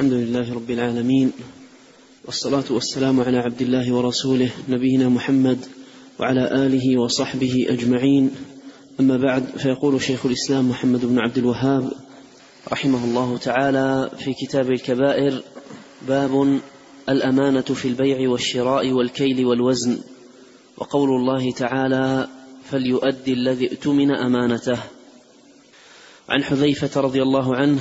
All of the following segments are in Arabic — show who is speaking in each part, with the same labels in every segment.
Speaker 1: الحمد لله رب العالمين والصلاة والسلام على عبد الله ورسوله نبينا محمد وعلى آله وصحبه أجمعين. أما بعد فيقول شيخ الإسلام محمد بن عبد الوهاب رحمه الله تعالى في كتاب الكبائر باب الأمانة في البيع والشراء والكيل والوزن. وقول الله تعالى فليؤدي الذي اؤتمن أمانته. عن حذيفة رضي الله عنه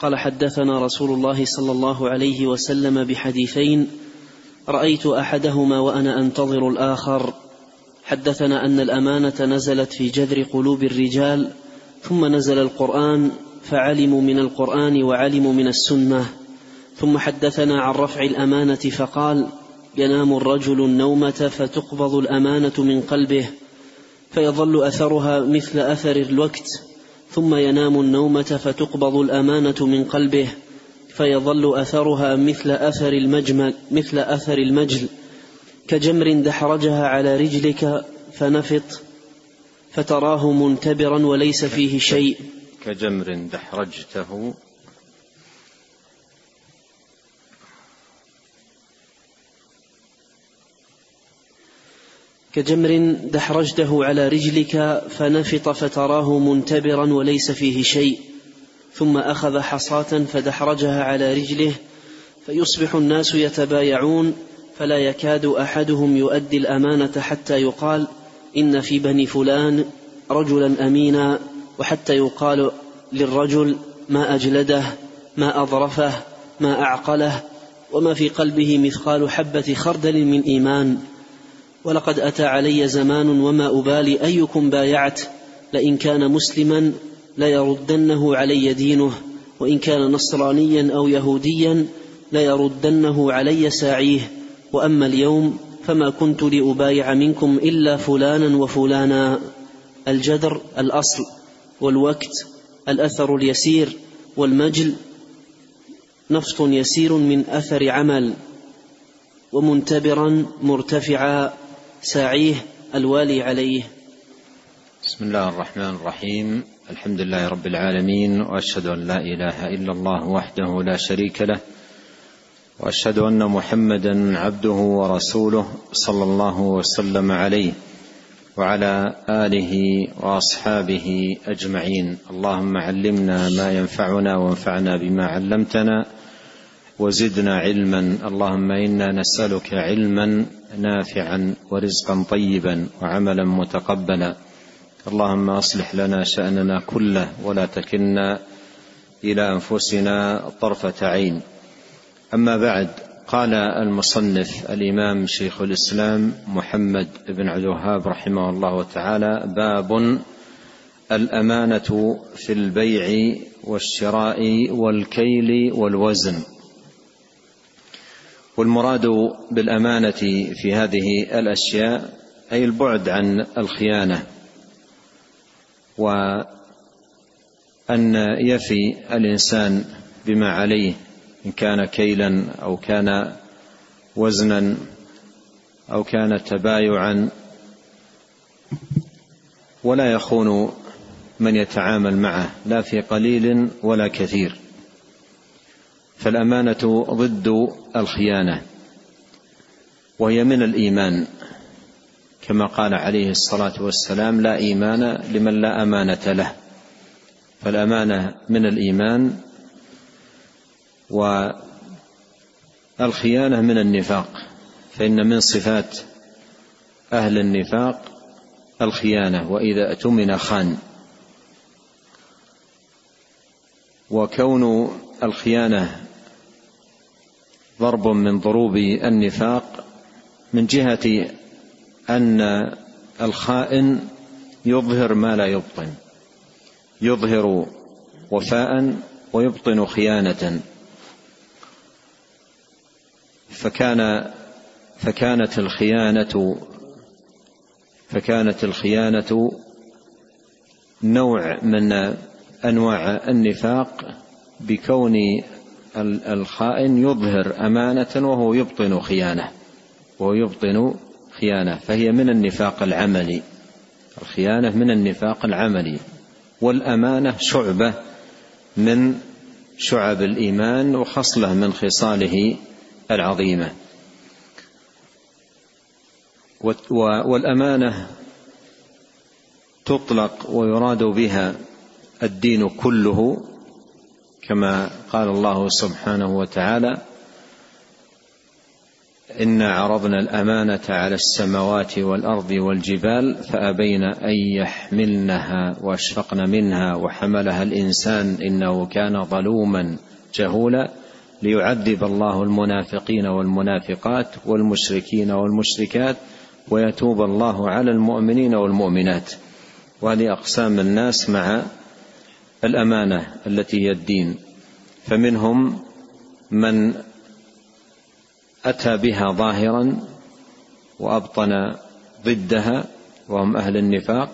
Speaker 1: قال حدثنا رسول الله صلى الله عليه وسلم بحديثين رأيت أحدهما وأنا أنتظر الآخر. حدثنا أن الأمانة نزلت في جذر قلوب الرجال ثم نزل القرآن فعلموا من القرآن وعلموا من السنة. ثم حدثنا عن رفع الأمانة فقال ينام الرجل النومة فتقبض الأمانة من قلبه فيظل أثرها مثل أثر الوقت. ثم ينام النومة فتقبض الأمانة من قلبه فيظل أثرها مثل أثر المجمل مثل أثر المجل. كجمر دحرجها على رجلك فنفط فتراه منتبرا وليس فيه شيء.
Speaker 2: كجمر دحرجته
Speaker 1: كجمر دحرجته على رجلك فنفط فتراه منتبرا وليس فيه شيء ثم أخذ حصاة فدحرجها على رجله فيصبح الناس يتبايعون فلا يكاد أحدهم يؤدي الأمانة حتى يقال إن في بني فلان رجلا امينا وحتى يقال للرجل ما أجلده ما أظرفه ما أعقله وما في قلبه مثقال حبة خردل من إيمان. ولقد أتى علي زمان وما أبالي أيكم بايعت لئن كان مسلما ليردنه علي دينه وإن كان نصرانيا أو يهوديا ليردنه علي ساعيه. وأما اليوم فما كنت لأبايع منكم إلا فلانا وفلانا. الجدر الأصل والوقت الأثر اليسير والمجل نفط يسير من أثر عمل. ومنتبرا مرتفعا. ساعيه الوالي عليه.
Speaker 2: بسم الله الرحمن الرحيم. الحمد لله رب العالمين وأشهد أن لا إله إلا الله وحده لا شريك له وأشهد أن محمدا عبده ورسوله صلى الله وسلم عليه وعلى آله وأصحابه أجمعين. اللهم علمنا ما ينفعنا وانفعنا بما علمتنا وزدنا علما. اللهم إنا نسألك علما نافعا. ورزقا طيبا وعملا متقبلا. اللهم أصلح لنا شأننا كله ولا تكلنا إلى أنفسنا طرفة عين. أما بعد قال المصنف الإمام شيخ الإسلام محمد بن عبد الوهاب رحمه الله تعالى باب الأمانة في البيع والشراء والكيل والوزن. والمراد بالأمانة في هذه الأشياء أي البعد عن الخيانة وأن يفي الإنسان بما عليه إن كان كيلا أو كان وزنا أو كان تبايعا. ولا يخون من يتعامل معه لا في قليل ولا كثير. فالأمانة ضد الخيانة وهي من الإيمان. كما قال عليه الصلاة والسلام لا إيمان لمن لا أمانة له. فالأمانة من الإيمان والخيانة من النفاق. فإن من صفات أهل النفاق الخيانة وإذا اؤتمن خان. وكون الخيانة ضرب من ضروب النفاق من جهة أن الخائن يظهر ما لا يبطن يظهر وفاء ويبطن خيانة. فكان فكانت الخيانة فكانت الخيانة نوع من أنواع النفاق بكون الخائن يظهر أمانة وهو يبطن خيانة وهو يبطن خيانة فهي من النفاق العملي. الخيانة من النفاق العملي. والأمانة شعبة من شعب الإيمان وخصله من خصاله العظيمة. والأمانة تطلق ويراد بها الدين كله كما قال الله سبحانه وتعالى انا عرضنا الامانه على السماوات والارض والجبال فابين ان يحملنها واشفقن منها وحملها الانسان انه كان ظلوما جهولا ليعذب الله المنافقين والمنافقات والمشركين والمشركات ويتوب الله على المؤمنين والمؤمنات وهذه اقسام الناس مع الأمانة التي هي الدين. فمنهم من أتى بها ظاهرا وأبطن ضدها وهم أهل النفاق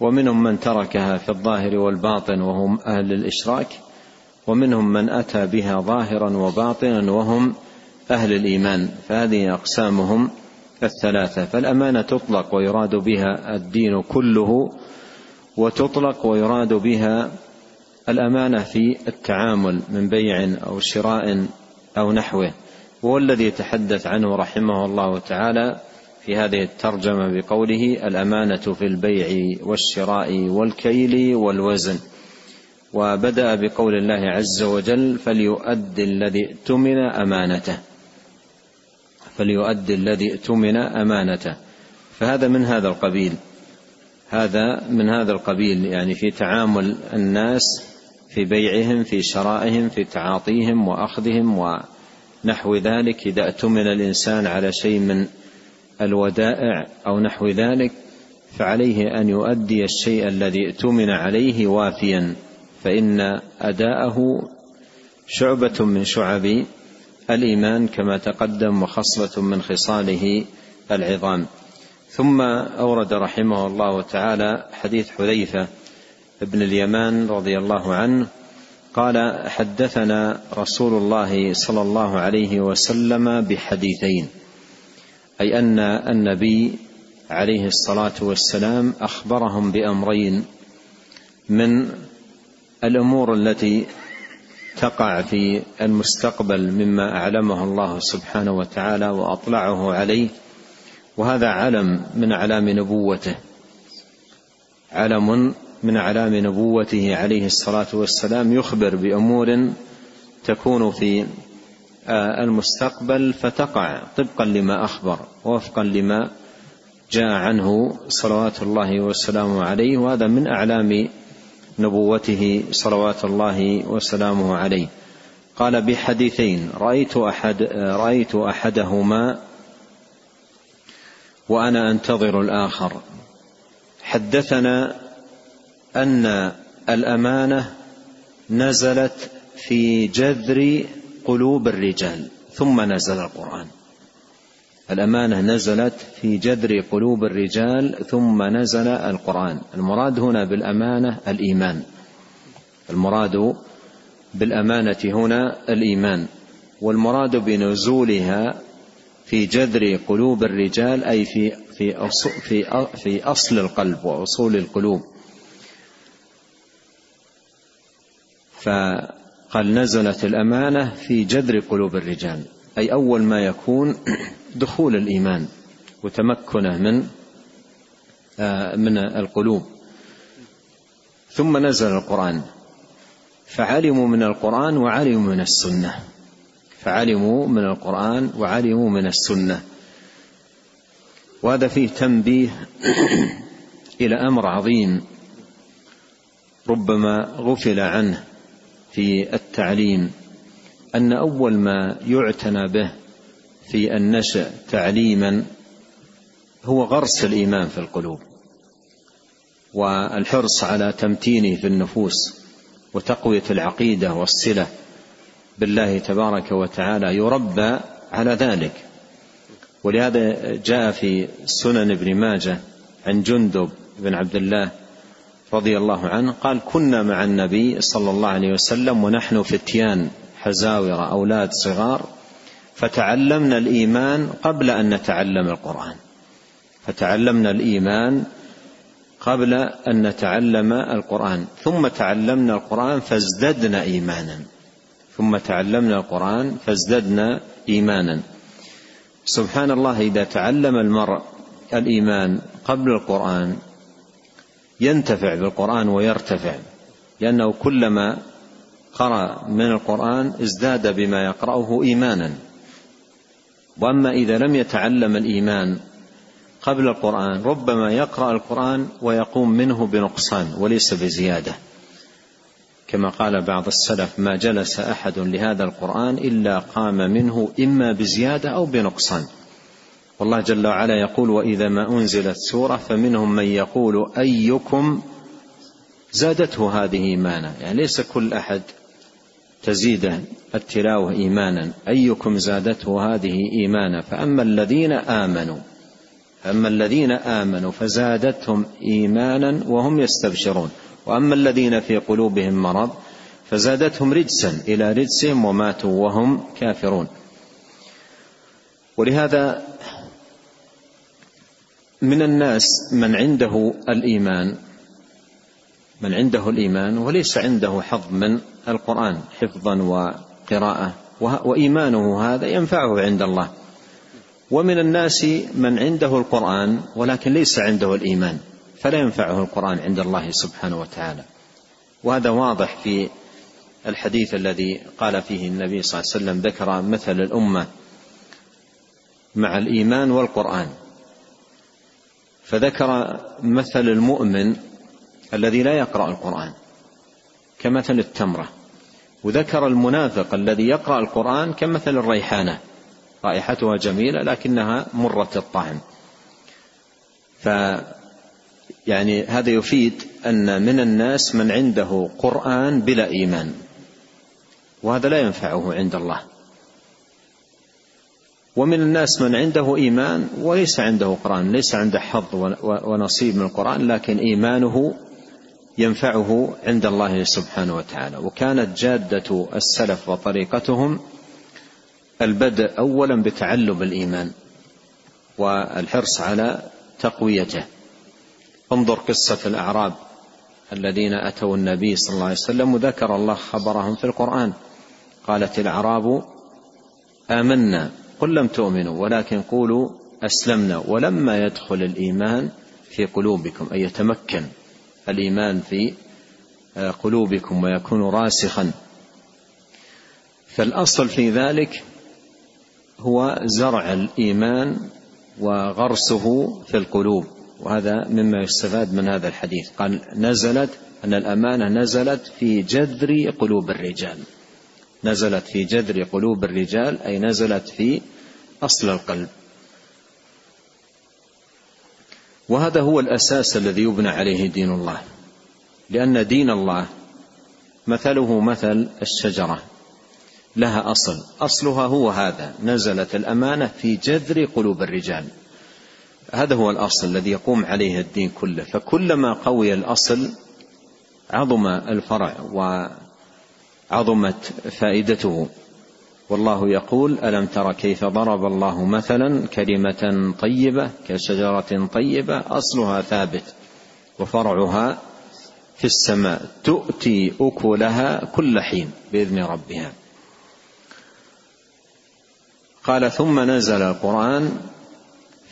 Speaker 2: ومنهم من تركها في الظاهر والباطن وهم أهل الإشراك ومنهم من أتى بها ظاهرا وباطنا وهم أهل الإيمان. فهذه أقسامهم الثلاثة. فالأمانة تطلق ويراد بها الدين كله وتطلق ويراد بها الأمانة في التعامل من بيع أو شراء أو نحوه. هو الذي يتحدث عنه رحمه الله تعالى في هذه الترجمة بقوله الأمانة في البيع والشراء والكيل والوزن. وبدأ بقول الله عز وجل فليؤدي الذي اؤتمن أمانته. فليؤدي الذي اؤتمن أمانته. فهذا من هذا القبيل. هذا من هذا القبيل يعني في تعامل الناس في بيعهم في شرائهم في تعاطيهم وأخذهم ونحو ذلك. إذا اؤتمن الإنسان على شيء من الودائع أو نحو ذلك فعليه أن يؤدي الشيء الذي اؤتمن عليه وافيا. فإن أداءه شعبة من شعب الإيمان كما تقدم وخصله من خصاله العظام. ثم أورد رحمه الله تعالى حديث حذيفة بن اليمان رضي الله عنه قال حدثنا رسول الله صلى الله عليه وسلم بحديثين أي أن النبي عليه الصلاة والسلام أخبرهم بأمرين من الأمور التي تقع في المستقبل مما أعلمه الله سبحانه وتعالى وأطلعه عليه وهذا علم من أعلام نبوته. علم من أعلام نبوته عليه الصلاة والسلام يخبر بأمور تكون في آه، المستقبل فتقع طبقا لما أخبر ووفقا لما جاء عنه صلوات الله وسلامه عليه وهذا من أعلام نبوته صلوات الله وسلامه عليه. قال بحديثين رأيت أحد رأيت أحدهما وأنا أنتظر الآخر. حدثنا أن الأمانة نزلت في جذر قلوب الرجال ثم نزل القرآن. الأمانة نزلت في جذر قلوب الرجال ثم نزل القرآن. المراد هنا بالأمانة الإيمان. المراد بالأمانة هنا الإيمان. والمراد بنزولها في جذر قلوب الرجال أي في في في في أصل القلب وأصول القلوب. فقال نزلت الأمانة في جذر قلوب الرجال أي أول ما يكون دخول الإيمان وتمكنه من آه، من القلوب. ثم نزل القرآن فعلموا من القرآن وعلموا من السنة. فعلموا من القرآن وعلموا من السنة. وهذا فيه تنبيه إلى أمر عظيم ربما غفل عنه في التعليم أن أول ما يعتنى به في النشأ تعليما هو غرس الإيمان في القلوب والحرص على تمتينه في النفوس وتقوية العقيدة والصلة. بالله تبارك وتعالى يربى على ذلك. ولهذا جاء في سنن ابن ماجه عن جندب بن عبد الله رضي الله عنه قال كنا مع النبي صلى الله عليه وسلم ونحن فتيان حزاور أولاد صغار فتعلمنا الإيمان قبل أن نتعلم القرآن. فتعلمنا الإيمان قبل أن نتعلم القرآن ثم تعلمنا القرآن فازددنا إيمانا. ثم تعلمنا القرآن فازددنا إيمانا. سبحان الله إذا تعلم المرء الإيمان قبل القرآن ينتفع بالقرآن ويرتفع لأنه كلما قرأ من القرآن ازداد بما يقرأه إيمانا. وأما إذا لم يتعلم الإيمان قبل القرآن ربما يقرأ القرآن ويقوم منه بنقصان وليس بزيادة. كما قال بعض السلف ما جلس أحد لهذا القرآن إلا قام منه إما بزيادة أو بنقصان. والله جل وعلا يقول وإذا ما أنزلت سورة فمنهم من يقول أيكم زادته هذه إيمانا؟ يعني ليس كل أحد تزيد التلاوة إيمانا. أيكم زادته هذه إيمانا؟ فأما الذين آمنوا أما الذين آمنوا فزادتهم إيمانا وهم يستبشرون. وأما الذين في قلوبهم مرض فزادتهم رجسا إلى رجسهم وماتوا وهم كافرون. ولهذا من الناس من عنده الإيمان من عنده الإيمان وليس عنده حظ من القرآن حفظا وقراءة وإيمانه هذا ينفعه عند الله. ومن الناس من عنده القرآن ولكن ليس عنده الإيمان. فلا ينفعه القرآن عند الله سبحانه وتعالى. وهذا واضح في الحديث الذي قال فيه النبي صلى الله عليه وسلم ذكر مثل الأمة مع الإيمان والقرآن. فذكر مثل المؤمن الذي لا يقرأ القرآن كمثل التمرة. وذكر المنافق الذي يقرأ القرآن كمثل الريحانة. رائحتها جميلة لكنها مرة الطعم ف يعني هذا يفيد أن من الناس من عنده قرآن بلا إيمان. وهذا لا ينفعه عند الله. ومن الناس من عنده إيمان وليس عنده قرآن ليس عنده حظ ونصيب من القرآن لكن إيمانه ينفعه عند الله سبحانه وتعالى. وكانت جادة السلف وطريقتهم البدء أولا بتعلم الإيمان والحرص على تقويته. انظر قصة الأعراب الذين أتوا النبي صلى الله عليه وسلم وذكر الله خبرهم في القرآن. قالت الأعراب آمنا قل لم تؤمنوا ولكن قولوا أسلمنا ولما يدخل الإيمان في قلوبكم أي يتمكن الإيمان في قلوبكم ويكون راسخا. فالأصل في ذلك هو زرع الإيمان وغرسه في القلوب. وهذا مما يستفاد من هذا الحديث. قال نزلت أن الأمانة نزلت في جذر قلوب الرجال. نزلت في جذر قلوب الرجال أي نزلت في أصل القلب. وهذا هو الأساس الذي يبنى عليه دين الله. لأن دين الله مثله مثل الشجرة. لها أصل. أصلها هو هذا. نزلت الأمانة في جذر قلوب الرجال. هذا هو الأصل الذي يقوم عليه الدين كله. فكلما قوي الأصل عظم الفرع وعظمت فائدته. والله يقول ألم تر كيف ضرب الله مثلا كلمة طيبة كشجرة طيبة؟ أصلها ثابت وفرعها في السماء. تؤتي أكلها كل حين بإذن ربها. قال ثم نزل القرآن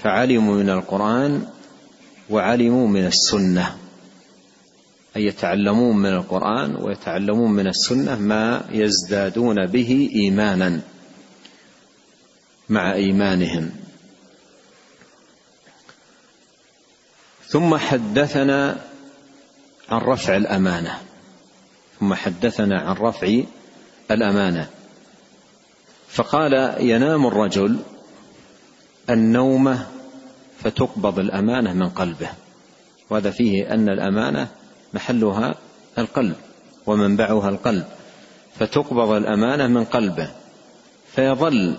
Speaker 2: فعلموا من القرآن وعلموا من السنة. أي يتعلمون من القرآن ويتعلمون من السنة ما يزدادون به إيمانا مع إيمانهم. ثم حدثنا عن رفع الأمانة. ثم حدثنا عن رفع الأمانة. فقال ينام الرجل النومة فتقبض الأمانة من قلبه. وهذا فيه أن الأمانة محلها القلب ومنبعها القلب. فتقبض الأمانة من قلبه. فيظل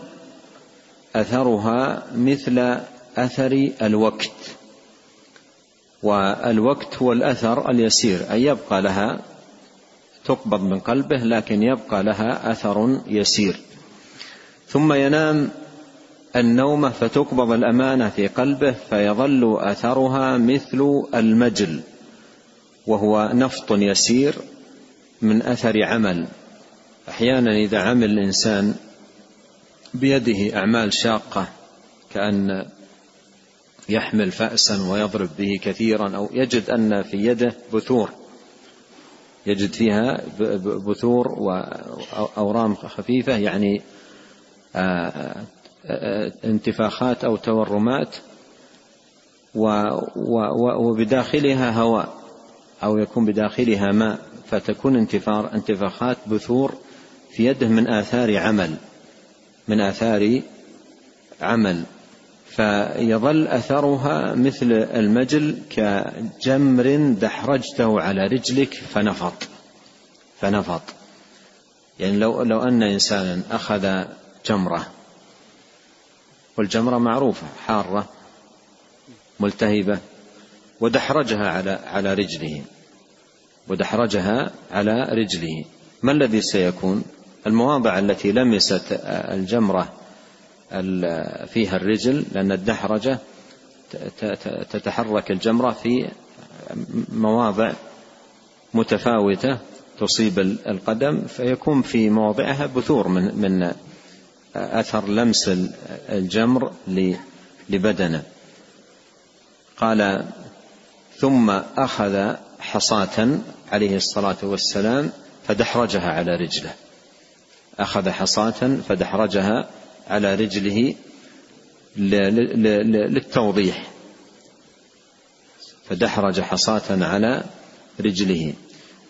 Speaker 2: أثرها مثل أثر الوقت. والوقت هو الأثر اليسير. أي يبقى لها تقبض من قلبه لكن يبقى لها أثر يسير. ثم ينام النوم فتقبض الأمانة في قلبه فيظل أثرها مثل المجل وهو نفط يسير من أثر عمل أحيانا إذا عمل الإنسان بيده أعمال شاقة كأن يحمل فأسا ويضرب به كثيرا أو يجد أن في يده بثور يجد فيها بثور وأورام خفيفة يعني انتفاخات أو تورمات وبداخلها هواء أو يكون بداخلها ماء فتكون انتفار انتفاخات بثور في يده من آثار عمل من آثار عمل. فيظل أثرها مثل المجل كجمر دحرجته على رجلك فنفض فنفض يعني لو لو أن إنسانا أخذ جمرة والجمرة معروفة حارة ملتهبة ودحرجها على على رجله ودحرجها على رجله. ما الذي سيكون؟ المواضع التي لمست الجمرة فيها الرجل لأن الدحرجة تتحرك الجمرة في مواضع متفاوتة تصيب القدم فيكون في مواضعها بثور من من أثر لمس الجمر لبدنه. قال ثم أخذ حصاة عليه الصلاة والسلام فدحرجها على رجله. أخذ حصاة فدحرجها على رجله للتوضيح. فدحرج حصاة على رجله.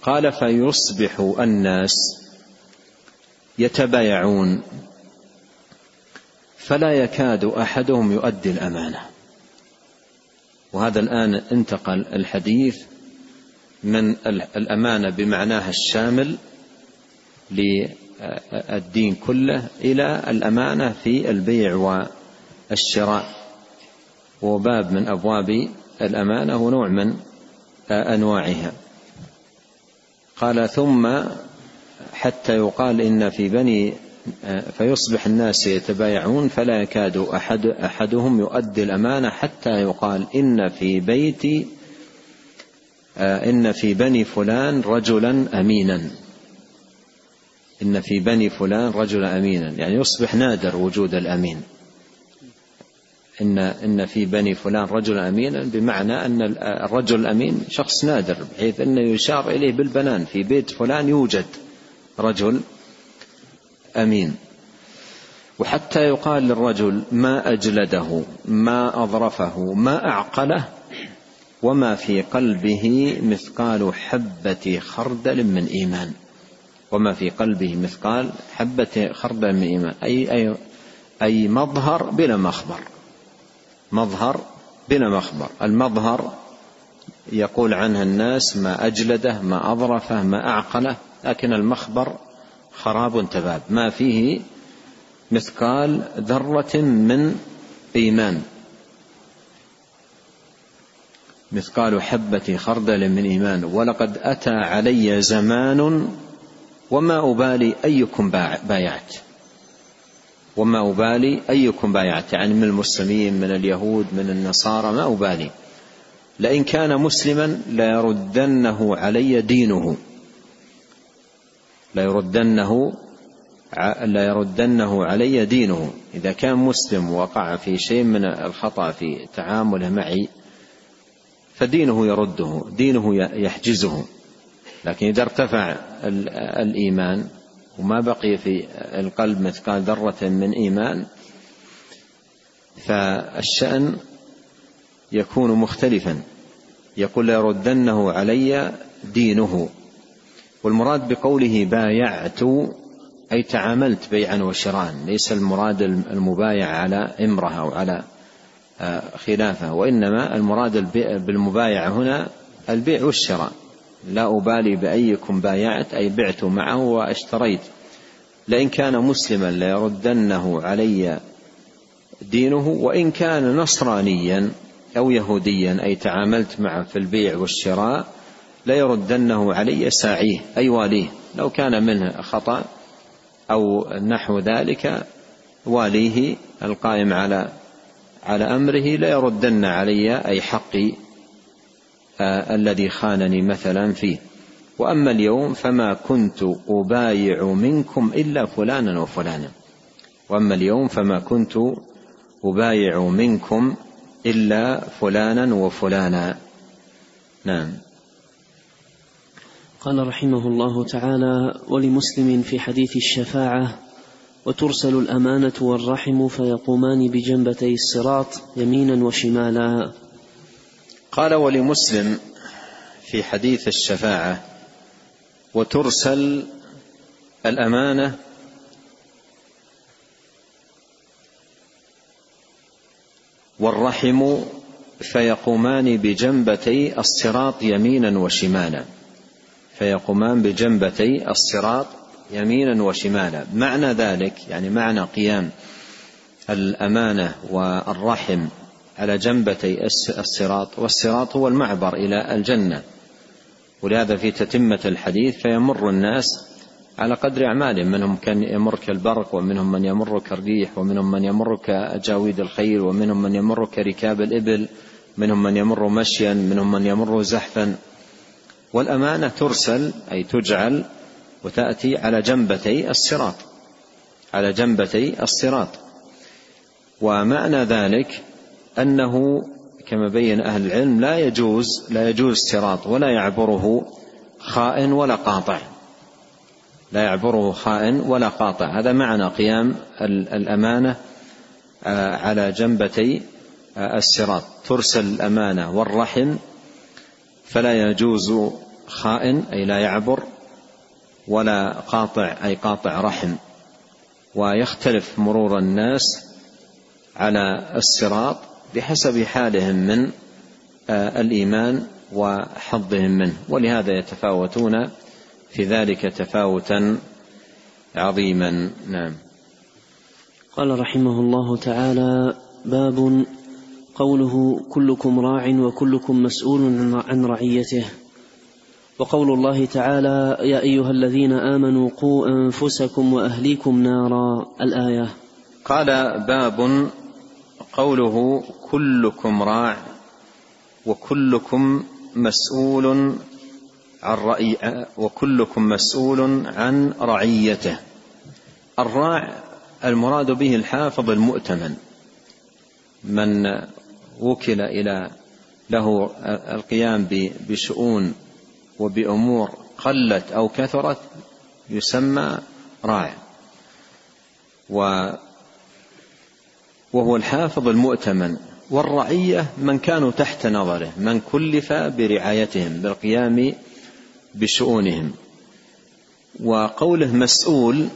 Speaker 2: قال فيصبح الناس يتبايعون فلا يكاد أحدهم يؤدي الأمانة. وهذا الآن انتقل الحديث من الأمانة بمعناها الشامل للدين كله إلى الأمانة في البيع والشراء. وباب من أبواب الأمانة ونوع من أنواعها. قال ثم حتى يقال إن في بني فيصبح الناس يتبايعون فلا يكاد أحد أحدهم يؤدي الأمانة حتى يقال إن في بيت إن في بني فلان رجلا أمينا. إن في بني فلان رجلا أمينا. يعني يصبح نادر وجود الأمين. إن إن في بني فلان رجلا أمينا بمعنى أن الرجل الأمين شخص نادر بحيث أنه يشار إليه بالبنان. في بيت فلان يوجد رجل أمين. وحتى يقال للرجل ما أجلده ما أظرفه ما أعقله وما في قلبه مثقال حبة خردل من إيمان. وما في قلبه مثقال حبة خردل من إيمان. أي أي أي مظهر بلا مخبر. مظهر بلا مخبر. المظهر يقول عنها الناس ما أجلده ما أظرفه ما أعقله لكن المخبر خراب تباب. ما فيه مثقال ذرة من إيمان. مثقال حبة خردل من إيمان. ولقد أتى علي زمان وما أبالي أيكم بايعت. وما أبالي أيكم بايعت. يعني من المسلمين من اليهود من النصارى ما أبالي. لئن كان مسلما ليردنه علي دينه. ليردنه ليردنه علي دينه. إذا كان مسلم وقع في شيء من الخطأ في تعامله معي فدينه يرده دينه يحجزه. لكن إذا ارتفع الإيمان وما بقي في القلب مثقال ذرة من إيمان فالشأن يكون مختلفا. يقول ليردنه علي دينه. والمراد بقوله بايعت أي تعاملت بيعا وشراء ليس المراد المبايع على امرأة أو على آه، خلافة وإنما المراد بالمبايعة هنا البيع والشراء. لا أبالي بأيكم بايعت أي بعت معه واشتريت. لئن كان مسلما ليردنه علي دينه وإن كان نصرانيا أو يهوديا أي تعاملت معه في البيع والشراء ليردنه علي ساعيه أي واليه. لو كان منه خطأ أو نحو ذلك واليه القائم على على أمره. ليردن علي أي حقي آه الذي خانني مثلا فيه. وأما اليوم فما كنت أبايع منكم إلا فلانا وفلانا. وأما اليوم فما كنت أبايع منكم إلا فلانا وفلانا. نعم.
Speaker 1: قال رحمه الله تعالى ولمسلم في حديث الشفاعة وترسل الأمانة والرحم فيقومان بجنبتي الصراط يمينا وشمالا
Speaker 2: قال ولمسلم في حديث الشفاعة وترسل الأمانة والرحم فيقومان بجنبتي الصراط يمينا وشمالا فيقومان بجنبتي الصراط يمينا وشمالا. معنى ذلك يعني معنى قيام الأمانة والرحم على جنبتي الصراط والصراط هو المعبر إلى الجنة. ولهذا في تتمة الحديث فيمر الناس على قدر أعمالهم منهم كان يمر كالبرق ومنهم من يمر كالريح ومنهم من يمر كأجاويد الخيل ومنهم من يمر كركاب الإبل منهم من يمر مشيا منهم من يمر زحفا. والأمانة ترسل أي تجعل وتأتي على جنبتي الصراط. على جنبتي الصراط. ومعنى ذلك أنه كما بين أهل العلم لا يجوز لا يجوز صراط ولا يعبره خائن ولا قاطع. لا يعبره خائن ولا قاطع. هذا معنى قيام الأمانة آه، على جنبتي آه، الصراط. ترسل الأمانة والرحم فلا يجوز خائن أي لا يعبر ولا قاطع أي قاطع رحم. ويختلف مرور الناس على الصراط بحسب حالهم من آه، الإيمان وحظهم منه. ولهذا يتفاوتون في ذلك تفاوتا عظيما. نعم.
Speaker 1: قال رحمه الله تعالى باب قوله كلكم راع وكلكم مسؤول عن رعيته. وقول الله تعالى يا أيها الذين آمنوا قوا أنفسكم وأهليكم نارا. الآية.
Speaker 2: قال باب قوله كلكم راع وكلكم مسؤول عن رأي وكلكم مسؤول عن رعيته. الراع المراد به الحافظ المؤتمن من وكل إلى له القيام بشؤون وبأمور قلت أو كثرت يسمى راع وهو الحافظ المؤتمن والرعية من كانوا تحت نظره من كلف برعايتهم بالقيام بشؤونهم. وقوله مسؤول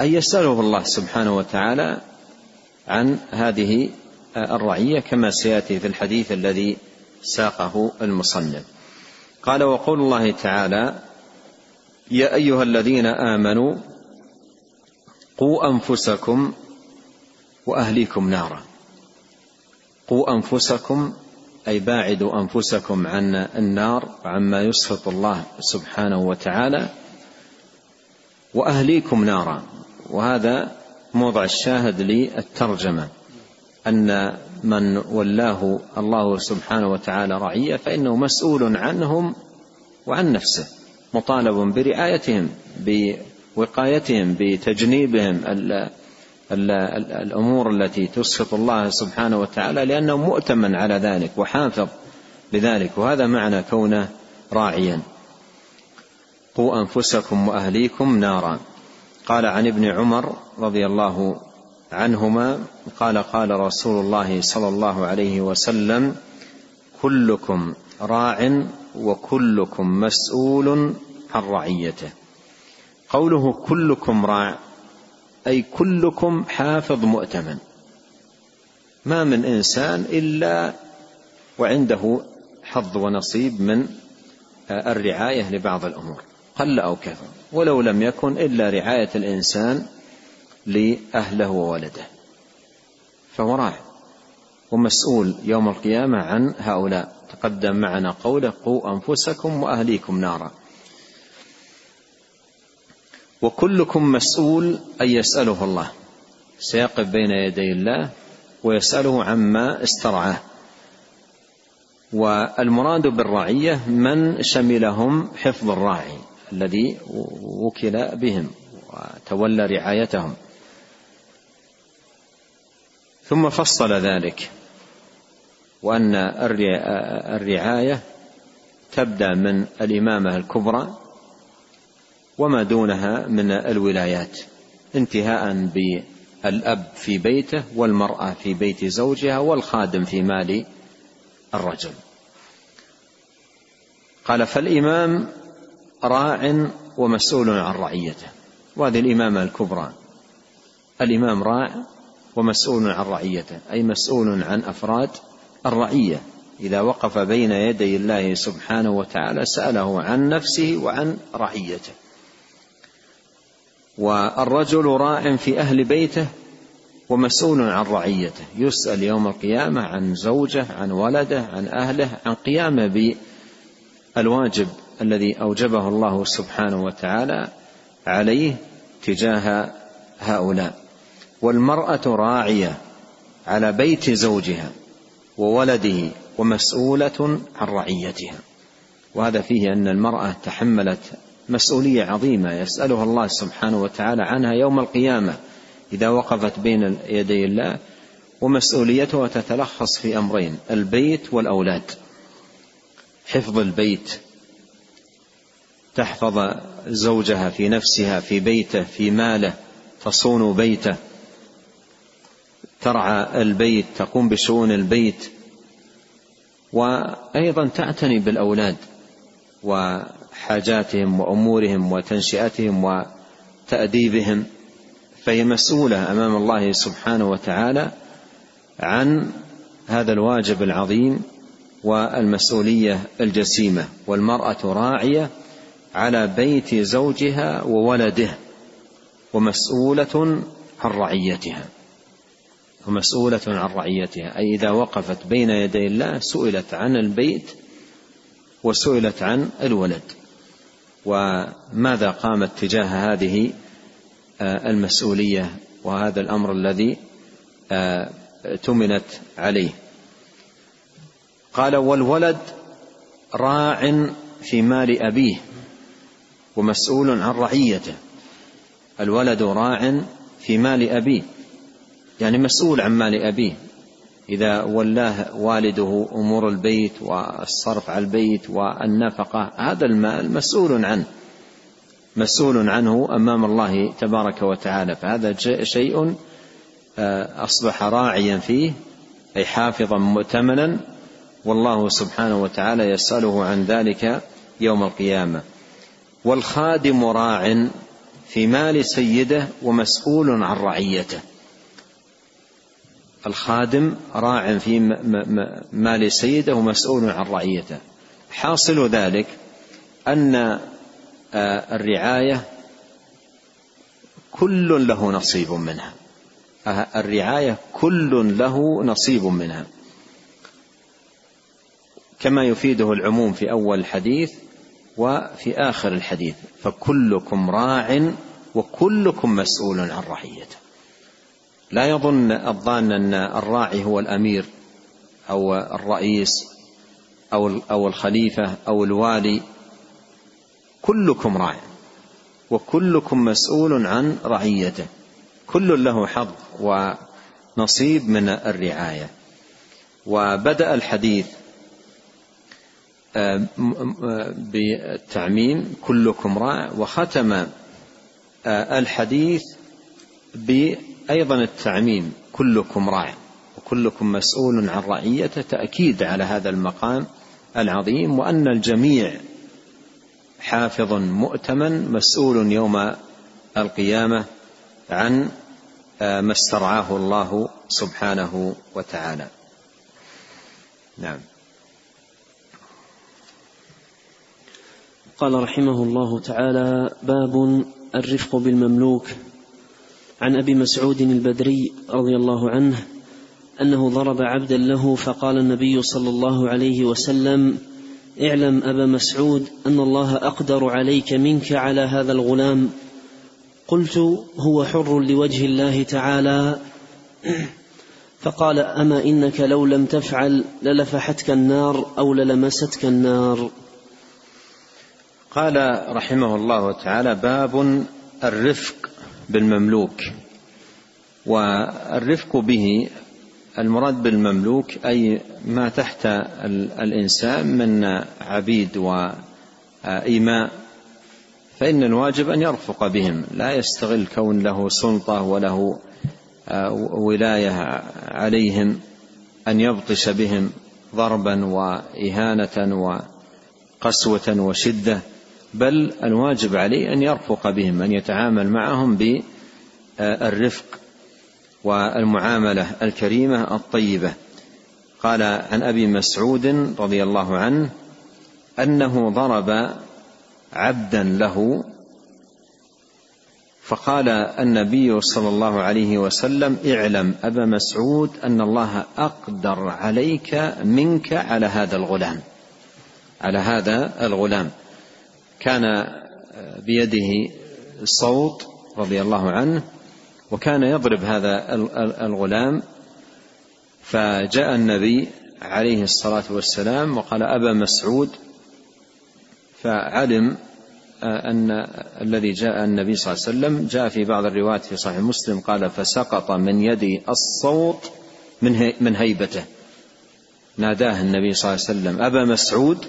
Speaker 2: أن يسأله الله سبحانه وتعالى عن هذه الرعية كما سيأتي في الحديث الذي ساقه المصنف. قال وقول الله تعالى يا أيها الذين آمنوا قوا أنفسكم وأهليكم نارا. قوا أنفسكم أي باعدوا أنفسكم عن النار وعما يسخط الله سبحانه وتعالى. وأهليكم نارا. وهذا موضع الشاهد للترجمة. أن من ولاه الله سبحانه وتعالى رعية فإنه مسؤول عنهم وعن نفسه مطالب برعايتهم بوقايتهم بتجنيبهم الأمور التي تسخط الله سبحانه وتعالى لأنه مؤتمن على ذلك وحافظ لذلك وهذا معنى كونه راعيا. قوا أنفسكم وأهليكم نارا. قال عن ابن عمر رضي الله عنهما قال قال رسول الله صلى الله عليه وسلم كلكم راع وكلكم مسؤول عن رعيته. قوله كلكم راع أي كلكم حافظ مؤتمن. ما من إنسان إلا وعنده حظ ونصيب من الرعاية لبعض الأمور قل أو كثر ولو لم يكن إلا رعاية الإنسان لأهله وولده. فهو راع ومسؤول يوم القيامة عن هؤلاء. تقدم معنا قوله قوا أنفسكم وأهليكم نارا. وكلكم مسؤول أن يسأله الله. سيقف بين يدي الله ويسأله عما استرعاه. والمراد بالرعية من شملهم حفظ الراعي الذي وكل بهم وتولى رعايتهم. ثم فصل ذلك. وأن الرعاية تبدأ من الإمامة الكبرى وما دونها من الولايات انتهاء بالأب في بيته والمرأة في بيت زوجها والخادم في مال الرجل. قال فالإمام راع ومسؤول عن رعيته. وهذه الإمامة الكبرى. الإمام راع ومسؤول عن رعيته أي مسؤول عن أفراد الرعية. إذا وقف بين يدي الله سبحانه وتعالى سأله عن نفسه وعن رعيته. والرجل راع في أهل بيته ومسؤول عن رعيته. يسأل يوم القيامة عن زوجه عن ولده عن أهله عن قيامه بالواجب الذي أوجبه الله سبحانه وتعالى عليه تجاه هؤلاء. والمرأة راعية على بيت زوجها وولده ومسؤولة عن رعيتها. وهذا فيه أن المرأة تحملت مسؤولية عظيمة يسألها الله سبحانه وتعالى عنها يوم القيامة إذا وقفت بين يدي الله ومسؤوليتها تتلخص في أمرين البيت والأولاد. حفظ البيت تحفظ زوجها في نفسها في بيته في ماله تصون بيته. ترعى البيت تقوم بشؤون البيت وأيضا تعتني بالأولاد وحاجاتهم وأمورهم وتنشئتهم وتأديبهم فهي مسؤولة أمام الله سبحانه وتعالى عن هذا الواجب العظيم والمسؤولية الجسيمة والمرأة راعية على بيت زوجها وولده ومسؤولة عن رعيتها. ومسؤولة عن رعيتها. أي إذا وقفت بين يدي الله سئلت عن البيت وسئلت عن الولد. وماذا قامت تجاه هذه آه، المسؤولية وهذا الأمر الذي آه، تمنت عليه؟ قال والولد راع في مال أبيه ومسؤول عن رعيته. الولد راع في مال أبيه. يعني مسؤول عن مال أبيه. إذا ولاه والده أمور البيت والصرف على البيت والنفقة هذا المال مسؤول عنه. مسؤول عنه أمام الله تبارك وتعالى. فهذا شيء آه، أصبح راعيا فيه أي حافظا مؤتمنا. والله سبحانه وتعالى يسأله عن ذلك يوم القيامة. والخادم راع في مال سيده ومسؤول عن رعيته. الخادم راع في مال سيده ومسؤول عن رعيته. حاصل ذلك أن آه، الرعاية كل له نصيب منها. آه، الرعاية كل له نصيب منها. كما يفيده العموم في أول الحديث وفي آخر الحديث فكلكم راع وكلكم مسؤول عن رعيته. لا يظن الظان أن الراعي هو الأمير أو الرئيس أو أو الخليفة أو الوالي. كلكم راع وكلكم مسؤول عن رعيته. كل له حظ ونصيب من الرعاية. وبدأ الحديث آه، بالتعميم كلكم راع وختم آه، الحديث أيضا التعميم كلكم راع وكلكم مسؤول عن رعيته تأكيد على هذا المقام العظيم وأن الجميع حافظ مؤتمن مسؤول يوم القيامة عن آه، ما استرعاه الله سبحانه وتعالى. نعم.
Speaker 1: قال رحمه الله تعالى باب الرفق بالمملوك. عن أبي مسعود البدري رضي الله عنه أنه ضرب عبدا له فقال النبي صلى الله عليه وسلم اعلم أبا مسعود أن الله أقدر عليك منك على هذا الغلام. قلت هو حر لوجه الله تعالى. فقال أما إنك لو لم تفعل للفحتك النار أو للمستك النار.
Speaker 2: قال رحمه الله تعالى باب الرفق. بالمملوك. والرفق به المراد بالمملوك أي ما تحت الإنسان من عبيد وإيماء فإن الواجب أن يرفق بهم. لا يستغل كون له سلطة وله ولاية عليهم أن يبطش بهم ضربا وإهانة وقسوة وشدة. بل الواجب عليه أن يرفق بهم أن يتعامل معهم بالرفق والمعاملة الكريمة الطيبة. قال عن أبي مسعود رضي الله عنه أنه ضرب عبدا له فقال النبي صلى الله عليه وسلم اعلم أبا مسعود أن الله أقدر عليك منك على هذا الغلام على هذا الغلام. كان بيده صوت رضي الله عنه وكان يضرب هذا الغلام. فجاء النبي عليه الصلاة والسلام وقال أبا مسعود فعلم أن الذي جاء النبي صلى الله عليه وسلم جاء في بعض الروايات في صحيح مسلم قال فسقط من يدي الصوت من من هيبته. ناداه النبي صلى الله عليه وسلم أبا مسعود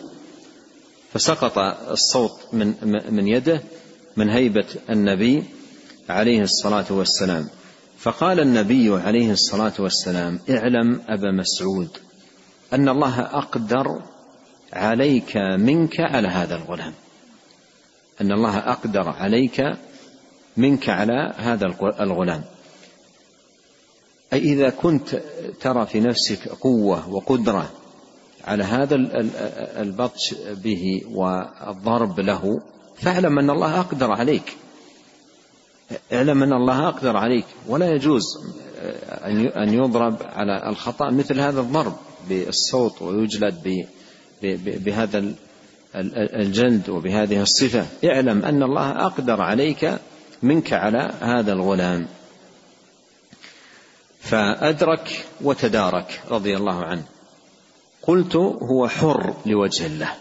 Speaker 2: فسقط الصوت من من يده من هيبة النبي عليه الصلاة والسلام. فقال النبي عليه الصلاة والسلام اعلم أبا مسعود أن الله أقدر عليك منك على هذا الغلام. أن الله أقدر عليك منك على هذا الغلام. أي إذا كنت ترى في نفسك قوة وقدرة على هذا البطش به والضرب له فاعلم أن الله أقدر عليك. اعلم أن الله أقدر عليك. ولا يجوز أن يضرب على الخطأ مثل هذا الضرب بالصوت ويجلد بهذا الجلد وبهذه الصفة. اعلم أن الله أقدر عليك منك على هذا الغلام. فأدرك وتدارك رضي الله عنه. قلت هو حر لوجه الله.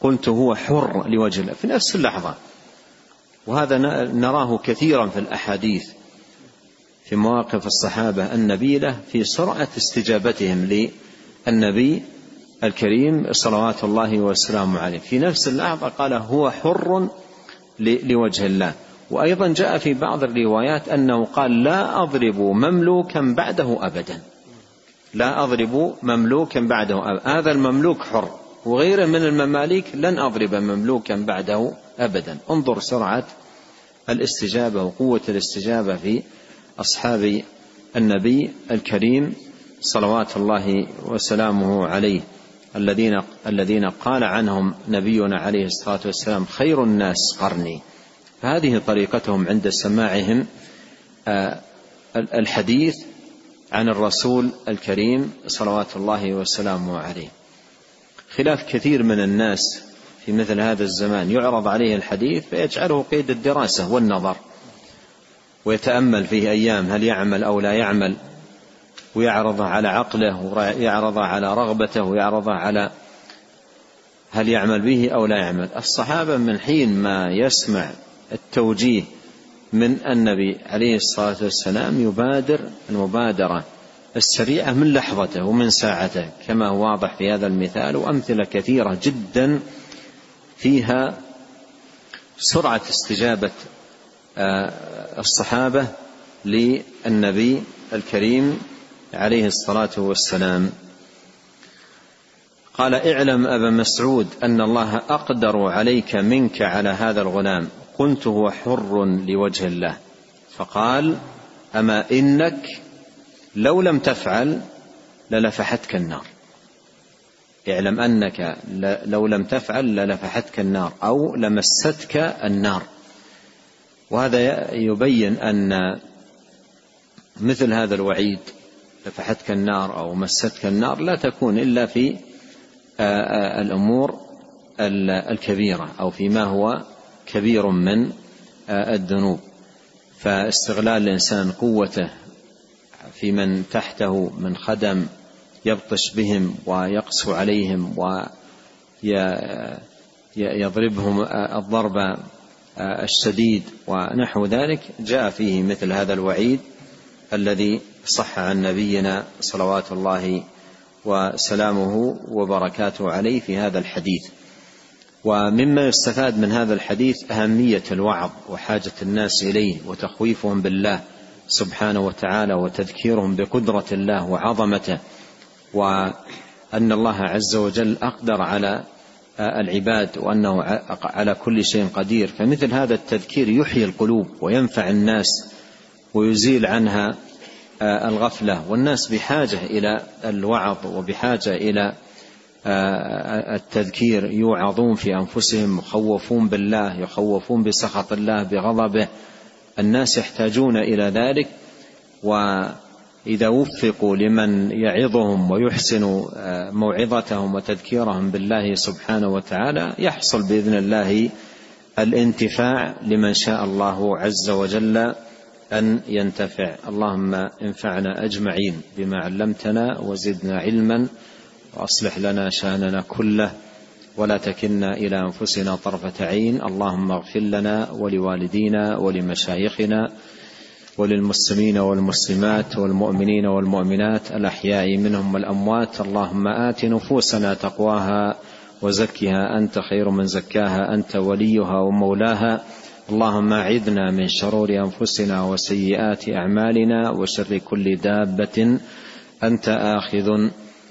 Speaker 2: قلت هو حر لوجه الله. في نفس اللحظة. وهذا نراه كثيرا في الأحاديث. في مواقف الصحابة النبيلة في سرعة استجابتهم للنبي الكريم صلوات الله وسلامه عليه. في نفس اللحظة قال هو حر لوجه الله. وأيضا جاء في بعض الروايات أنه قال لا أضرب مملوكا بعده أبدا. لا أضرب مملوكا بعده. هذا المملوك حر وغيره من المماليك لن أضرب مملوكا بعده أبدا. انظر سرعة الاستجابة وقوة الاستجابة في أصحاب النبي الكريم صلوات الله وسلامه عليه الذين الذين قال عنهم نبينا عليه الصلاة والسلام خير الناس قرني. فهذه طريقتهم عند سماعهم آه، الحديث عن الرسول الكريم صلوات الله وسلامه عليه. خلاف كثير من الناس في مثل هذا الزمان. يعرض عليه الحديث فيجعله قيد الدراسة والنظر ويتأمل فيه أيام هل يعمل أو لا يعمل ويعرضه على عقله ويعرضه على رغبته ويعرضه على هل يعمل به أو لا يعمل. الصحابة من حين ما يسمع التوجيه من النبي عليه الصلاة والسلام يبادر المبادرة السريعة من لحظته ومن ساعته كما هو واضح في هذا المثال وأمثلة كثيرة جدا فيها سرعة استجابة آه، الصحابة للنبي الكريم عليه الصلاة والسلام. قال اعلم أبا مسعود أن الله أقدر عليك منك على هذا الغلام. قلت هو حر لوجه الله. فقال أما إنك لو لم تفعل للفحتك النار. اعلم أنك لو لم تفعل للفحتك النار أو لمستك النار. وهذا يبين أن مثل هذا الوعيد لفحتك النار أو مستك النار لا تكون إلا في آه، آه، الأمور الكبيرة أو فيما هو كبير من آه، الذنوب. فاستغلال الإنسان قوته في من تحته من خدم يبطش بهم ويقسو عليهم ويضربهم الضرب الشديد ونحو ذلك جاء فيه مثل هذا الوعيد الذي صح عن نبينا صلوات الله وسلامه وبركاته عليه في هذا الحديث. ومما يستفاد من هذا الحديث أهمية الوعظ وحاجة الناس إليه وتخويفهم بالله سبحانه وتعالى وتذكيرهم بقدرة الله وعظمته وأن الله عز وجل أقدر على العباد وأنه على كل شيء قدير. فمثل هذا التذكير يحيي القلوب وينفع الناس ويزيل عنها الغفلة. والناس بحاجة إلى الوعظ وبحاجة إلى التذكير يوعظون في أنفسهم يخوفون بالله يخوفون بسخط الله بغضبه. الناس يحتاجون إلى ذلك وإذا وفقوا لمن يعظهم ويحسن موعظتهم وتذكيرهم بالله سبحانه وتعالى يحصل بإذن الله الانتفاع لمن شاء الله عز وجل أن ينتفع. اللهم انفعنا أجمعين بما علمتنا وزدنا علما. واصلح لنا شأننا كله ولا تكلنا إلى أنفسنا طرفة عين. اللهم اغفر لنا ولوالدينا ولمشايخنا وللمسلمين والمسلمات والمؤمنين والمؤمنات الأحياء منهم والأموات. اللهم آت نفوسنا تقواها وزكها. أنت خير من زكاها أنت وليها ومولاها. اللهم أعذنا من شرور أنفسنا وسيئات أعمالنا وشر كل دابة. أنت آخذ